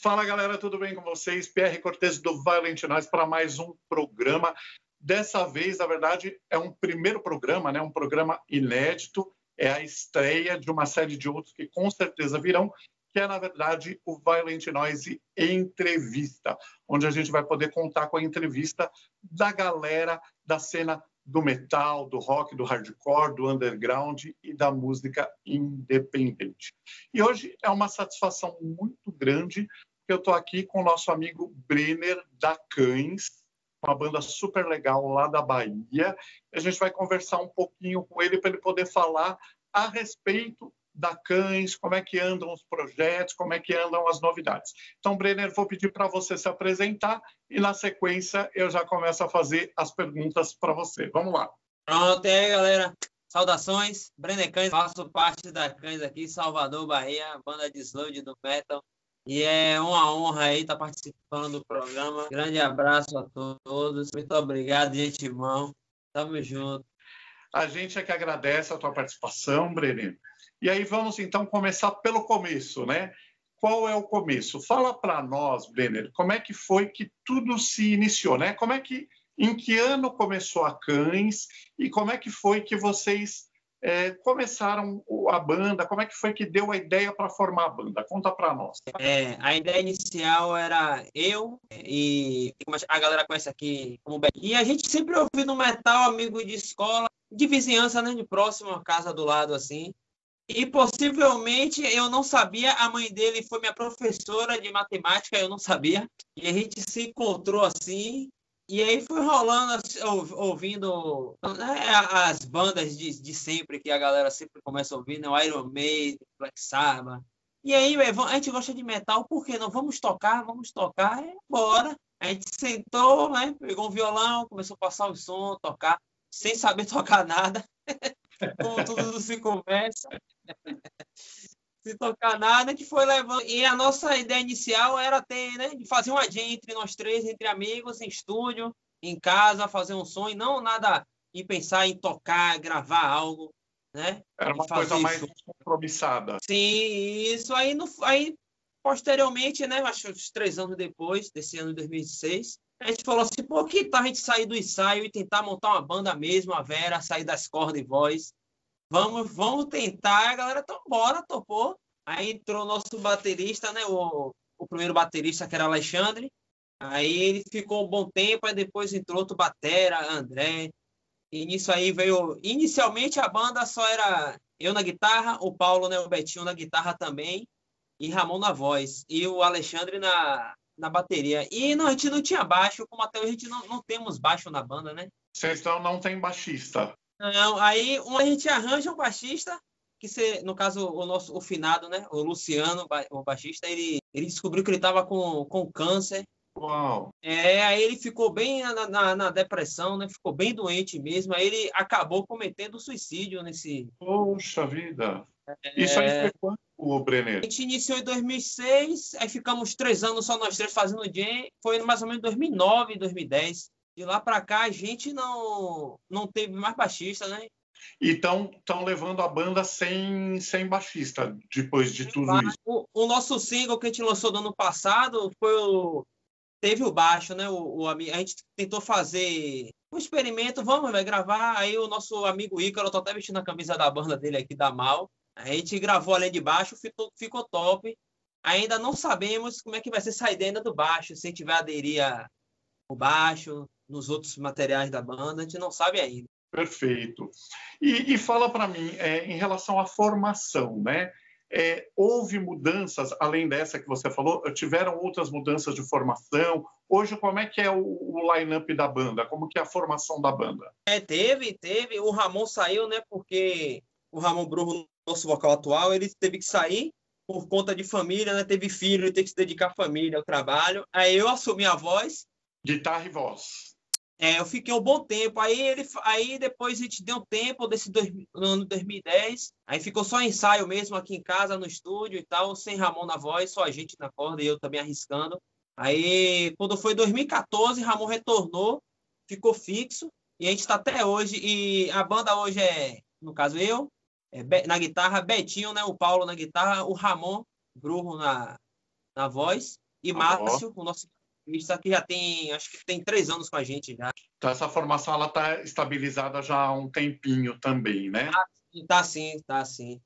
Fala galera, tudo bem com vocês? Pierre Cortes do Violent Noise para mais um programa. Dessa vez, na verdade, é um primeiro programa, né? um programa inédito. É a estreia de uma série de outros que com certeza virão, que é, na verdade, o Violent Noise Entrevista, onde a gente vai poder contar com a entrevista da galera da cena do metal, do rock, do hardcore, do underground e da música independente. E hoje é uma satisfação muito grande eu estou aqui com o nosso amigo Brenner da Cães, uma banda super legal lá da Bahia. A gente vai conversar um pouquinho com ele para ele poder falar a respeito da Cães, como é que andam os projetos, como é que andam as novidades. Então, Brenner, vou pedir para você se apresentar e, na sequência, eu já começo a fazer as perguntas para você. Vamos lá. Pronto, e aí, galera? Saudações, Brenner Cães, faço parte da Cães aqui, Salvador, Bahia, banda de sludge do metal. E é uma honra aí estar participando do programa. Grande abraço a todos. Muito obrigado de antemão. Tamo junto. A gente é que agradece a tua participação, Breno. E aí vamos então começar pelo começo, né? Qual é o começo? Fala para nós, Brenner, como é que foi que tudo se iniciou, né? Como é que, em que ano começou a Cães e como é que foi que vocês é, começaram a banda? Como é que foi que deu a ideia para formar a banda? Conta para nós. É, a ideia inicial era eu e a galera conhece aqui como Beto. E a gente sempre ouvindo metal, amigo de escola, de vizinhança, né, de próxima casa do lado assim. E possivelmente eu não sabia, a mãe dele foi minha professora de matemática, eu não sabia. E a gente se encontrou assim, e aí foi rolando, assim, ouvindo né, as bandas de, de sempre, que a galera sempre começa ouvir, né? Iron Maiden, Black Sabbath. E aí, a gente gosta de metal, por que não? Vamos tocar, vamos tocar, e bora. A gente sentou, né? Pegou um violão, começou a passar o som, tocar, sem saber tocar nada, como tudo se começa sem tocar nada, gente foi levando. E a nossa ideia inicial era ter, né, de fazer uma jam entre nós três, entre amigos, em estúdio, em casa, fazer um som, e não nada em pensar em tocar, gravar algo, né? Era uma coisa mais compromissada. Sim, isso aí, no, aí posteriormente, né, acho uns três anos depois, desse ano de 2016, a gente falou assim, pô, que tal a gente sair do ensaio e tentar montar uma banda mesmo, a Vera, sair das cordas e voz, Vamos, vamos tentar. Galera, então bora, topou. Aí entrou o nosso baterista, né? O, o primeiro baterista, que era Alexandre. Aí ele ficou um bom tempo, aí depois entrou outro batera, André. E nisso aí veio... Inicialmente a banda só era eu na guitarra, o Paulo, né, o Betinho na guitarra também, e Ramon na voz. E o Alexandre na, na bateria. E não, a gente não tinha baixo, como até hoje a gente não, não temos baixo na banda, né? Vocês então não tem baixista. Não, aí um, a gente arranja um baixista, que se, no caso o nosso o finado, né, o Luciano, o baixista, ele, ele descobriu que ele estava com, com câncer. Uau. É, aí ele ficou bem na, na, na, depressão, né? Ficou bem doente mesmo. Aí ele acabou cometendo suicídio nesse. Poxa vida! É... Isso aí foi quando, o Brenner? A gente iniciou em 2006, aí ficamos três anos só nós três fazendo jam. Foi mais ou menos 2009, 2010 de lá para cá a gente não não teve mais baixista, né? E estão levando a banda sem, sem baixista depois de tudo isso. O, o, nosso single que a gente lançou no ano passado foi o, teve o baixo, né? O, o, a gente tentou fazer um experimento, vamos vai gravar. Aí o nosso amigo Ícaro, tô até vestindo a camisa da banda dele aqui da Mal. A gente gravou além de baixo, ficou, ficou top. Ainda não sabemos como é que vai ser essa ideia do baixo, se a gente vai aderir ao baixo, nos outros materiais da banda, a gente não sabe ainda. Perfeito. E, e fala para mim, é, em relação à formação, né? É, houve mudanças, além dessa que você falou, tiveram outras mudanças de formação? Hoje, como é que é o, o line-up da banda? Como que é a formação da banda? É, teve, teve. O Ramon saiu, né? Porque o Ramon Bruno, nosso vocal atual, ele teve que sair por conta de família, né? Teve filho, ele teve que se dedicar à família, ao trabalho. Aí eu assumi a voz. Guitarra e voz. É, eu fiquei um bom tempo. Aí ele, aí depois a gente deu um tempo desse dois, no ano 2010. Aí ficou só ensaio mesmo aqui em casa, no estúdio e tal, sem Ramon na voz, só a gente na corda e eu também arriscando. Aí quando foi 2014, Ramon retornou, ficou fixo e a gente está até hoje. E a banda hoje é, no caso eu, é, na guitarra, Betinho, né? O Paulo na guitarra, o Ramon Bruno na, na voz E Márcio, o nosso guitarrista, que já tem, acho que tem três anos com a gente já. Então, essa formação ela está estabilizada já há um tempinho também, né? Tá, tá sim, tá sim.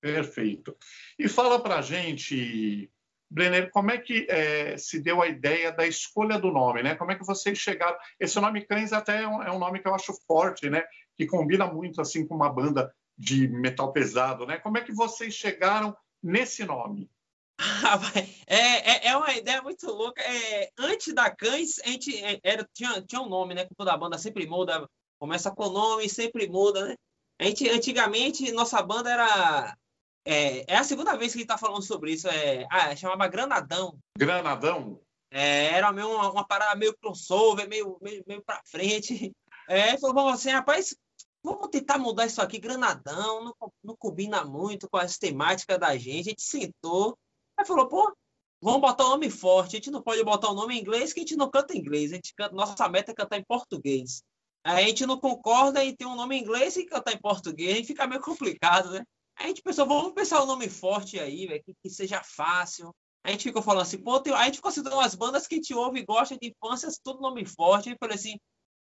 Perfeito. E fala para a gente, Brenner, como é que é, se deu a ideia da escolha do nome, né? Como é que vocês chegaram? Esse nome Cães até é um, é um, nome que eu acho forte, né? Que combina muito assim com uma banda de metal pesado, né? Como é que vocês chegaram nesse nome? é, é, é, uma ideia muito louca. É, antes da Cães, a gente é, era, tinha, tinha um nome, né? Que toda a banda sempre muda, começa com o nome e sempre muda, né? A gente, antigamente, nossa banda era é, é a segunda vez que a gente está falando sobre isso. É, ah, chamava Granadão. Granadão? É, era meio uma, uma, parada meio crossover, meio, meio, meio para frente. É, falou, assim, rapaz, vamos tentar mudar isso aqui, Granadão, não, não combina muito com as temáticas da gente. A gente sentou, aí falou, pô, vamos botar o nome forte. A gente não pode botar o nome em inglês, que a gente não canta em inglês. A gente canta, nossa meta é cantar em português. Aí a gente não concorda em ter um nome em inglês e cantar em português, aí fica meio complicado, né? a gente pensou, vamos pensar um nome forte aí, véio, que, que, seja fácil. A gente ficou falando assim, pô, tem... a gente considerou umas bandas que a gente ouve e gosta de infância, tudo nome forte. E falei assim,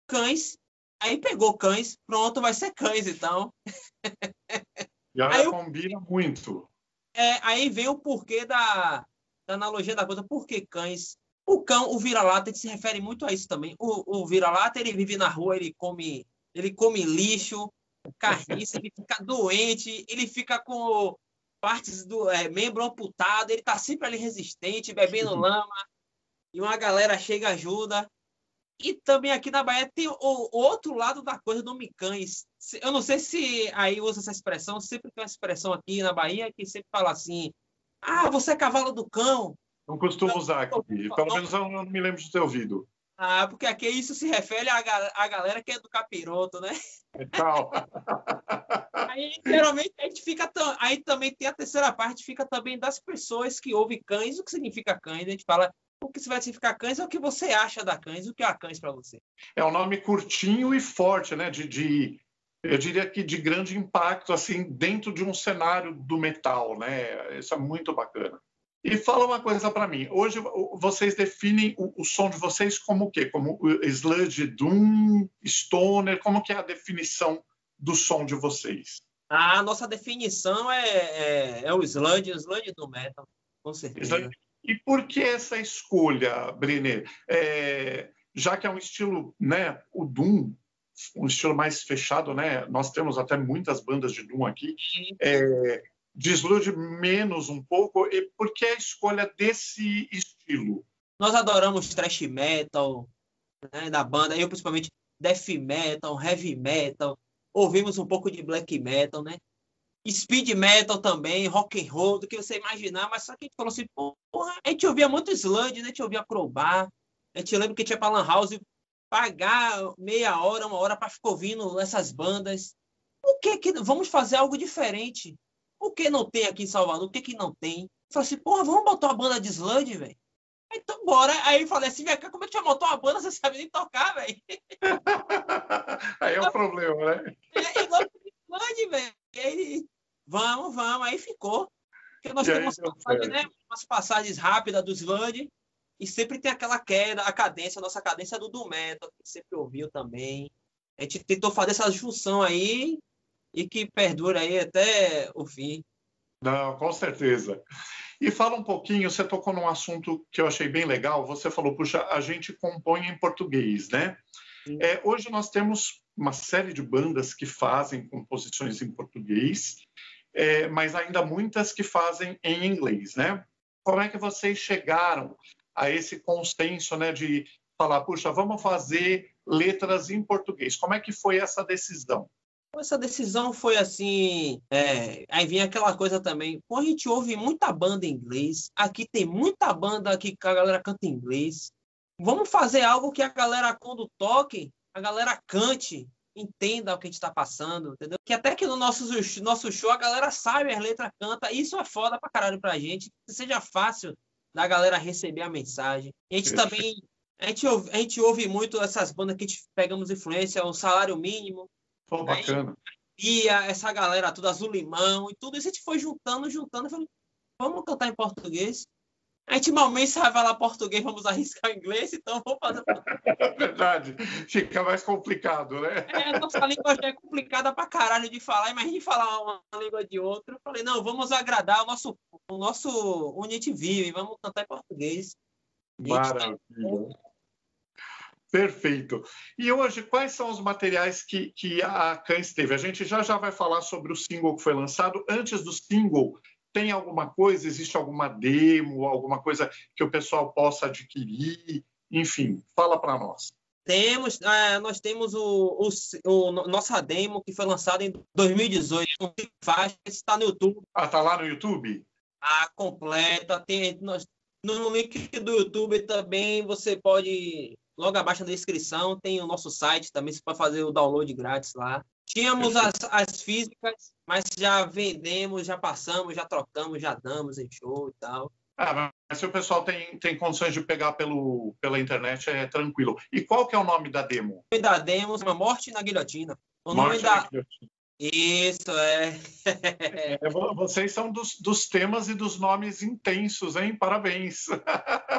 cães. Aí pegou cães, pronto, vai ser cães, então. E aí combina muito. É, aí vem o porquê da, da analogia da coisa, por que cães? O cão, o vira-lata, se refere muito a isso também. O, o vira-lata, ele vive na rua, ele come, ele come lixo, carniça, ele fica doente, ele fica com partes do é, membro amputado, ele tá sempre ali resistente, bebendo uhum. lama, e uma galera chega ajuda. E também aqui na Bahia tem o, outro lado da coisa do Micães. Eu não sei se aí usa essa expressão, sempre tem uma expressão aqui na Bahia que sempre fala assim: ah, você é cavalo do cão. Não costumo usar aqui, pelo menos eu não me lembro de ter ouvido. Ah, porque aqui isso se refere à, à galera que é do capiroto, né? Tal. aí, geralmente, a gente fica. Aí também tem a terceira parte, fica também das pessoas que ouvem cães. O que significa cães? A gente fala o que vai significar cães é o que você acha da cães, o que é a cães para você. É um nome curtinho e forte, né? De, de, eu diria que de grande impacto, assim, dentro de um cenário do metal, né? Isso é muito bacana. E fala uma coisa para mim. Hoje vocês definem o, o, som de vocês como o quê? Como sludge, doom, stoner? Como que é a definição do som de vocês? A nossa definição é, é, é o sludge, o sludge do metal, com certeza. E por que essa escolha, Brené? É, já que é um estilo, né, o doom, um estilo mais fechado, né? Nós temos até muitas bandas de doom aqui. É, deslude menos um pouco. E por que a escolha desse estilo? Nós adoramos thrash metal né, da banda, eu principalmente death metal, heavy metal, ouvimos um pouco de black metal, né? Speed metal também, rock and roll, do que você imaginar, mas só que a gente falou assim, porra, a gente ouvia muito sludge, né? A gente ouvia Crowbar, a gente lembra que tinha pra Lan House pagar meia hora, uma hora para ficar ouvindo essas bandas. O que que vamos fazer algo diferente? O que não tem aqui em Salvador? O que que não tem? Falei assim, porra, vamos botar uma banda de sludge, velho. Então bora. Aí falei assim, vem cá, como é que já montou uma banda? Você sabe nem tocar, velho. aí é o problema, né? É, igual sludge, velho. Aí, vamos, vamos. Aí ficou. Porque nós e temos aí, passagem, né, umas passagens rápidas do sludge. E sempre tem aquela queda, a cadência, a nossa cadência do do metal, que sempre ouviu também. A gente tentou fazer essa junção aí e que perdura aí até o fim. Não, com certeza. E fala um pouquinho, você tocou num assunto que eu achei bem legal. Você falou, puxa, a gente compõe em português, né? É, hoje nós temos uma série de bandas que fazem composições em português, é, mas ainda muitas que fazem em inglês, né? Como é que vocês chegaram a esse consenso, né, de falar, puxa, vamos fazer letras em português? Como é que foi essa decisão? Essa decisão foi assim. É, aí vem aquela coisa também. Pô, a gente ouve muita banda em inglês. Aqui tem muita banda que a galera canta em inglês. Vamos fazer algo que a galera, quando toque, a galera cante, entenda o que a gente está passando, entendeu? Que até que no nosso, nosso show a galera sabe as letras, canta. Isso é foda pra caralho pra gente. Que seja fácil da galera receber a mensagem. E a gente também. A gente, ouve, a gente ouve muito essas bandas que a gente pegamos influência, o salário mínimo, Pô, bacana. E essa galera toda, Azul Limão e tudo isso, a gente foi juntando, juntando. Falei, vamos cantar em português. A gente malmente sabe falar português, vamos arriscar o inglês, então vou fazer. É verdade, fica mais complicado, né? É, a nossa língua já é complicada pra caralho de falar, imagine falar uma língua de outra. Eu falei, não, vamos agradar o nosso, o nosso onde a gente vive, vamos cantar em português. Maravilha. Perfeito. E hoje, quais são os materiais que, que a Cães teve? A gente já já vai falar sobre o single que foi lançado. Antes do single, tem alguma coisa? Existe alguma demo, alguma coisa que o pessoal possa adquirir? Enfim, fala para nós. Temos, é, nós temos o, o, o, nossa demo que foi lançada em 2018, com faixa, está no YouTube. Ah, tá lá no YouTube? Ah, completa. Tem, nós, no link do YouTube também você pode, logo abaixo da descrição, tem o nosso site também, você pode fazer o download grátis lá. Tínhamos as, as físicas, mas já vendemos, já passamos, já trocamos, já damos em show e tal. Ah, mas se o pessoal tem, tem condições de pegar pelo, pela internet, é tranquilo. E qual que é o nome da demo? O nome da demo é Uma Morte na Guilhotina. O Morte nome da... Guilhotina. Isso, é. é. Vocês são dos, dos, temas e dos nomes intensos, hein? Parabéns.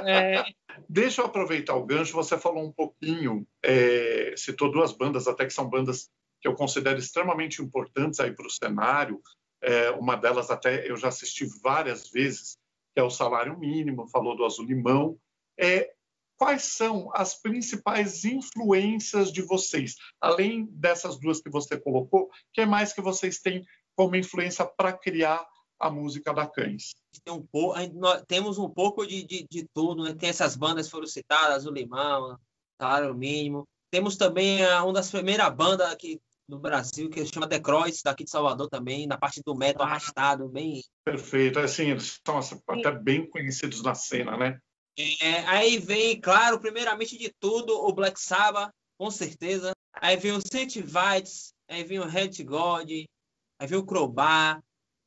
É. Deixa eu aproveitar o gancho. Você falou um pouquinho, é, citou duas bandas, até que são bandas que eu considero extremamente importantes aí para o cenário. É, uma delas até eu já assisti várias vezes, que é o Salário Mínimo, falou do Azul Limão. É, quais são as principais influências de vocês? Além dessas duas que você colocou, que é mais que vocês têm como influência para criar a música da Cães? Tem um pouco, nós temos um pouco de, de, de tudo, né? Tem essas bandas que foram citadas, o Limão, Salário Mínimo. Temos também uma das primeiras bandas que no Brasil, que se chama The Cross, daqui de Salvador também, na parte do metal ah, arrastado, bem... Perfeito, assim, eles são até bem conhecidos na cena, né? É, aí vem, claro, primeiramente de tudo, o Black Sabbath, com certeza. Aí vem o Saint Vites, aí vem o Red God, aí vem o Crowbar,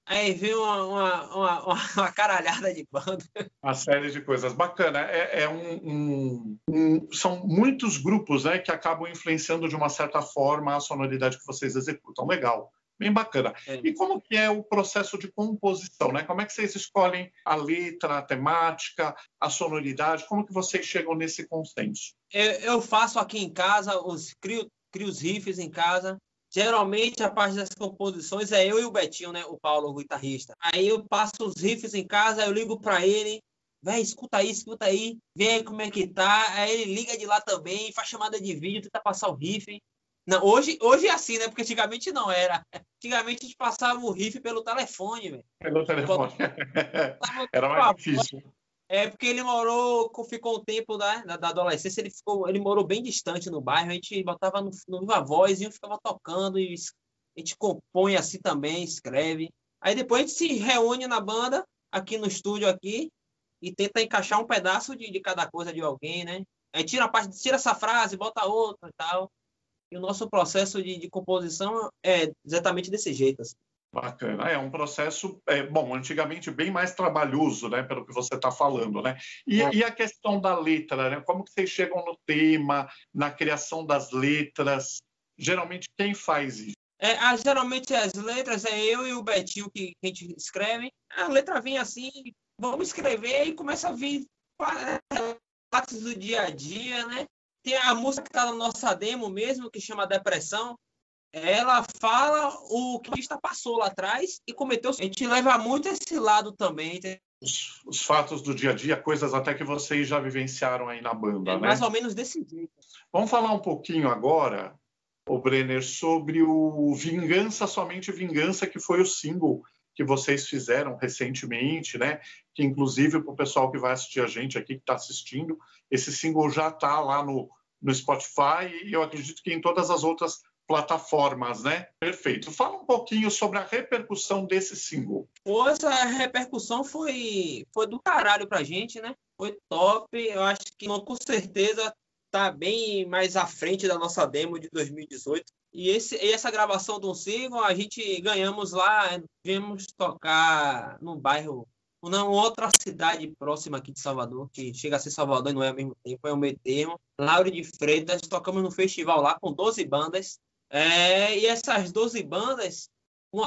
Aí veio uma, uma, uma, uma, caralhada de banda. Uma série de coisas. Bacana. É, é um, um, um, são muitos grupos né, que acabam influenciando de uma certa forma a sonoridade que vocês executam. Legal. Bem bacana. É. E como que é o processo de composição? Né? Como é que vocês escolhem a letra, a temática, a sonoridade? Como que vocês chegam nesse consenso? Eu, eu faço aqui em casa, os crio, crio os riffs em casa, Geralmente a parte das composições é eu e o Betinho, né? O Paulo, o guitarrista. Aí eu passo os riffs em casa, eu ligo para ele, véi, escuta aí, escuta aí, vê aí como é que tá. Aí ele liga de lá também, faz chamada de vídeo, tenta passar o riff. Não, hoje, hoje é assim, né? Porque antigamente não era. Antigamente a gente passava o riff pelo telefone, velho. Pelo telefone. era mais difícil. É porque ele morou, ficou um tempo da, da, da, adolescência, ele ficou, ele morou bem distante no bairro, a gente botava no, no Viva Voz e um ficava tocando e a gente compõe assim também, escreve. Aí depois a gente se reúne na banda, aqui no estúdio aqui, e tenta encaixar um pedaço de, de cada coisa de alguém, né? Aí tira a parte, tira essa frase, bota outra e tal. E o nosso processo de, de composição é exatamente desse jeito. Assim. Bacana. É um processo, é, bom, antigamente bem mais trabalhoso, né, pelo que você está falando, né? E, é. e, a questão da letra, né? Como que vocês chegam no tema, na criação das letras? Geralmente quem faz isso? É, ah, geralmente as letras é eu e o Betinho que, que a gente escreve. A letra vem assim, vamos escrever e começa a vir partes do dia a dia, né? Tem a música que está na nossa demo mesmo, que chama Depressão, ela fala o que o artista passou lá atrás e cometeu. A gente leva muito esse lado também. Os, os, fatos do dia a dia, coisas até que vocês já vivenciaram aí na banda, é, né? Mais ou menos desse jeito. Vamos falar um pouquinho agora, o Brenner, sobre o Vingança, somente Vingança, que foi o single que vocês fizeram recentemente, né? Que inclusive para o pessoal que vai assistir a gente aqui, que está assistindo, esse single já está lá no, no Spotify e eu acredito que em todas as outras plataformas, né? Perfeito. Fala um pouquinho sobre a repercussão desse single. Essa repercussão foi, foi do caralho pra gente, né? Foi top. Eu acho que com certeza tá bem mais à frente da nossa demo de 2018. E, esse, e essa gravação do single, a gente ganhamos lá, viemos tocar no bairro, numa outra cidade próxima aqui de Salvador, que chega a ser Salvador e não é ao mesmo tempo, é o meio termo. Lauro de Freitas, tocamos no festival lá com 12 bandas. É, e essas 12 bandas,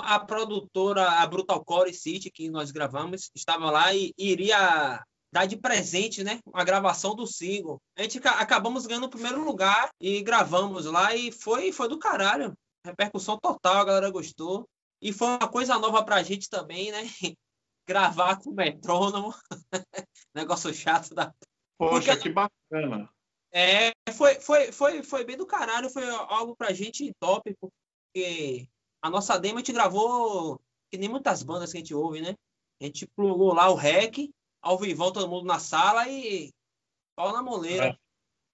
a produtora, a Brutal Core City, que nós gravamos, estava lá e iria dar de presente, né? Uma gravação do single. A gente acabamos ganhando o primeiro lugar e gravamos lá e foi, foi do caralho. Repercussão total, a galera gostou. E foi uma coisa nova pra gente também, né? Gravar com metrônomo. Negócio chato da. Poxa, Porque... que bacana. É, foi, foi, foi, foi bem do caralho, foi algo pra gente top, porque a nossa demo a gente gravou que nem muitas bandas que a gente ouve, né? A gente plugou lá o rec, ao vivo todo mundo na sala e pau na moleira.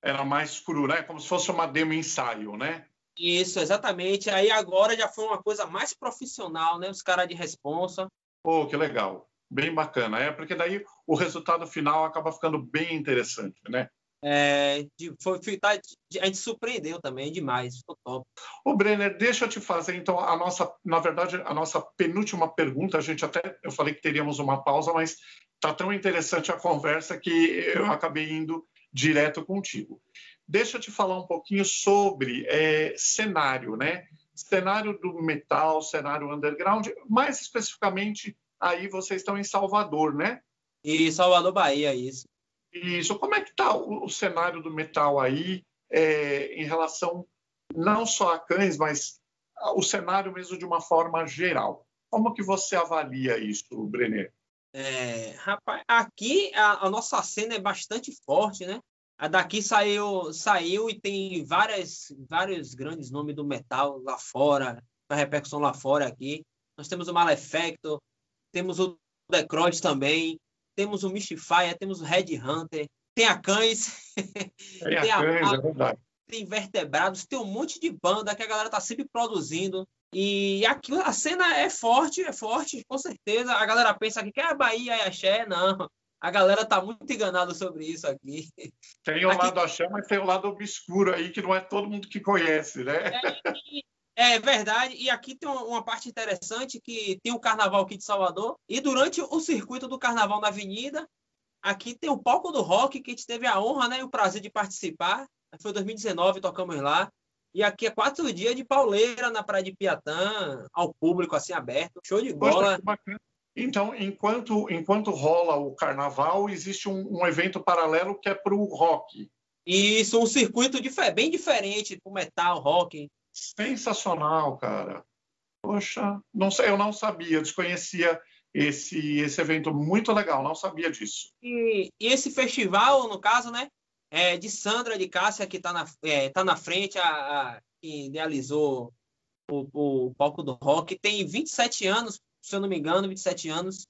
É. Era mais cru, né? Como se fosse uma demo ensaio, né? Isso, exatamente. Aí agora já foi uma coisa mais profissional, né? Os caras de responsa. Pô, que legal. Bem bacana. É porque daí o resultado final acaba ficando bem interessante, né? É, de, foi, tá, a gente surpreendeu também demais, ficou top. Ô, Brenner, deixa eu te fazer então a nossa, na verdade, a nossa penúltima pergunta. A gente até, eu falei que teríamos uma pausa, mas tá tão interessante a conversa que eu acabei indo direto contigo. Deixa eu te falar um pouquinho sobre é, cenário, né? Cenário do metal, cenário underground, mais especificamente aí vocês estão em Salvador, né? E Salvador, Bahia, isso. Isso. Como é que está o, o, cenário do metal aí é, em relação não só a cães, mas o cenário mesmo de uma forma geral? Como que você avalia isso, Brenner? É, rapaz, aqui a, a, nossa cena é bastante forte, né? A daqui saiu, saiu e tem várias, vários grandes nomes do metal lá fora, a repercussão lá fora aqui. Nós temos o Malefactor, temos o The Cross também, temos o Mystifier, temos o Red Hunter, tem a Cães, tem, a, tem a Cães, é verdade. tem Vertebrados, tem um monte de banda que a galera tá sempre produzindo. E aqui a cena é forte, é forte, com certeza. A galera pensa que é a Bahia e a Xé, não. A galera tá muito enganada sobre isso aqui. Tem o aqui... lado axé, mas tem o lado obscuro aí, que não é todo mundo que conhece, né? É, é verdade, e aqui tem uma parte interessante que tem o carnaval aqui de Salvador, e durante o circuito do carnaval na avenida, aqui tem o palco do rock, que a gente teve a honra né, e o prazer de participar. Foi 2019, tocamos lá. E aqui é quatro dias de pauleira na Praia de Piatã, ao público assim aberto. Show de bola. Poxa, então, enquanto, enquanto rola o carnaval, existe um, um evento paralelo que é para o rock. Isso, um circuito bem diferente para o metal, rock. Sensacional, cara. Poxa, não sei, eu não sabia, desconhecia esse, esse evento muito legal, não sabia disso. E, e esse festival, no caso, né, é de Sandra de Cássia, que está na, é, tá na frente, a, a, que idealizou o, o palco do rock, tem 27 anos, se eu não me engano, 27 anos.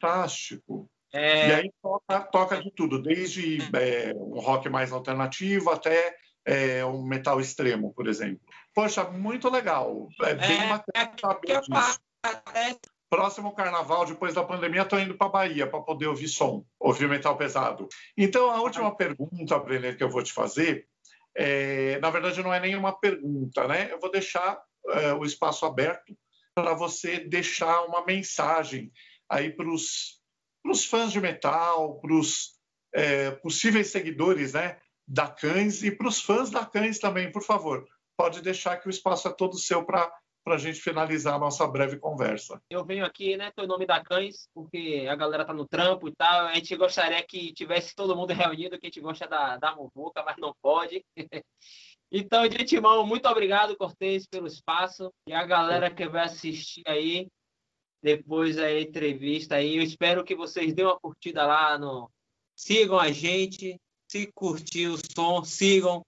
Fantástico. É... E aí toca, toca de tudo, desde é, um rock mais alternativo até é, um metal extremo, por exemplo. Poxa, muito legal. É bem é, bacana saber é disso. Próximo carnaval, depois da pandemia, estou indo para a Bahia para poder ouvir som, ouvir metal pesado. Então, a última pergunta, Brenner, que eu vou te fazer, é, na verdade, não é nenhuma pergunta, né? Eu vou deixar é, o espaço aberto para você deixar uma mensagem aí para os fãs de metal, para os é, possíveis seguidores, né? da Cães e para os fãs da Cães também, por favor. Pode deixar que o espaço é todo seu para para a gente finalizar a nossa breve conversa. Eu venho aqui, né, tô em nome da Cães, porque a galera tá no trampo e tal. A gente gostaria que tivesse todo mundo reunido, que a gente gosta da, da muvuca, mas não pode. então, de antemão, muito obrigado, Cortez, pelo espaço. E a galera que vai assistir aí, depois da entrevista aí, eu espero que vocês dêem uma curtida lá no... Sigam a gente, se curtir o som, sigam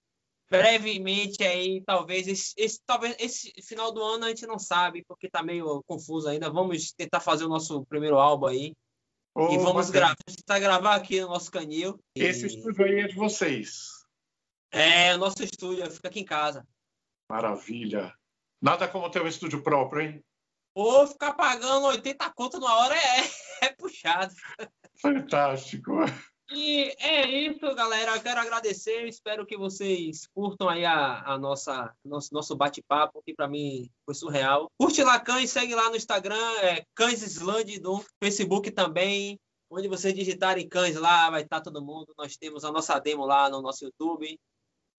brevemente aí, talvez esse, esse, talvez esse final do ano a gente não sabe, porque tá meio confuso ainda. Vamos tentar fazer o nosso primeiro álbum aí. Oh, e vamos gravar, tentar gravar aqui no nosso canil. Esse e... estúdio aí é de vocês. É, o nosso estúdio, fica aqui em casa. Maravilha. Nada como ter um estúdio próprio, hein? Ou ficar pagando 80 contas numa hora é, é puxado. Fantástico. E é isso, galera. Eu quero agradecer. Espero que vocês curtam aí a, a nossa nosso, nosso bate-papo, que para mim foi surreal. Curte lá Cães, segue lá no Instagram, é Cães Island, no Facebook também. Onde vocês digitarem Cães lá, vai estar todo mundo. Nós temos a nossa demo lá no nosso YouTube.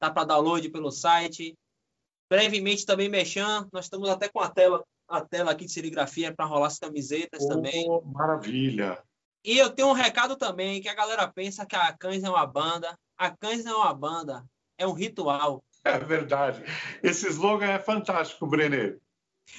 Tá para download pelo site. Brevemente também mexendo. Nós estamos até com a tela, a tela aqui de serigrafia para rolar as camisetas oh, também. Maravilha! E eu tenho um recado também, que a galera pensa que a Cães é uma banda. A Cães não é uma banda, é um ritual. É verdade. Esse slogan é fantástico, Brenner.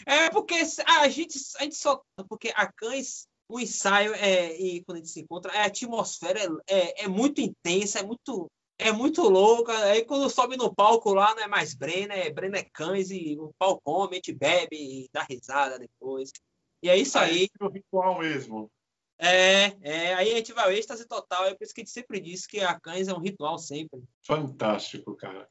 É porque a gente, a gente só. Porque a Cães, o ensaio é, e quando a gente se encontra, a atmosfera é, é, é muito intensa, é muito, é muito louca. Aí quando sobe no palco lá, não é mais Brenner, é Brenner é Cães e o palco come, a gente bebe e dá risada depois. E é isso aí. É o ritual mesmo. É, é, aí a gente vai ao êxtase total, é por isso que a gente sempre diz que a cães é um ritual sempre. Fantástico, cara.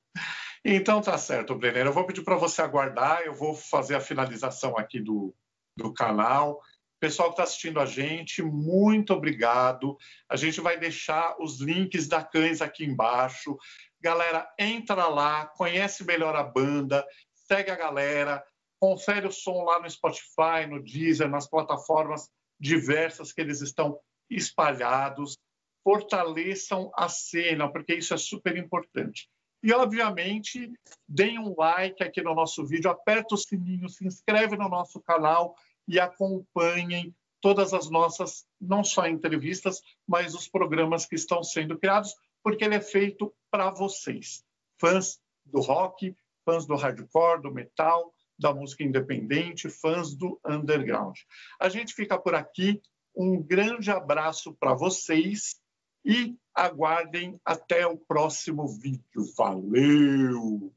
Então tá certo, Brenner. Eu vou pedir para você aguardar, eu vou fazer a finalização aqui do, do canal. Pessoal que está assistindo a gente, muito obrigado. A gente vai deixar os links da Cães aqui embaixo. Galera, entra lá, conhece melhor a banda, segue a galera, confere o som lá no Spotify, no Deezer, nas plataformas diversas que eles estão espalhados, fortaleçam a cena, porque isso é super importante. E, obviamente, deem um like aqui no nosso vídeo, aperta o sininho, se inscreve no nosso canal e acompanhem todas as nossas, não só entrevistas, mas os programas que estão sendo criados, porque ele é feito para vocês, fãs do rock, fãs do hardcore, do metal, da música independente, fãs do underground. A gente fica por aqui. Um grande abraço para vocês e aguardem até o próximo vídeo. Valeu!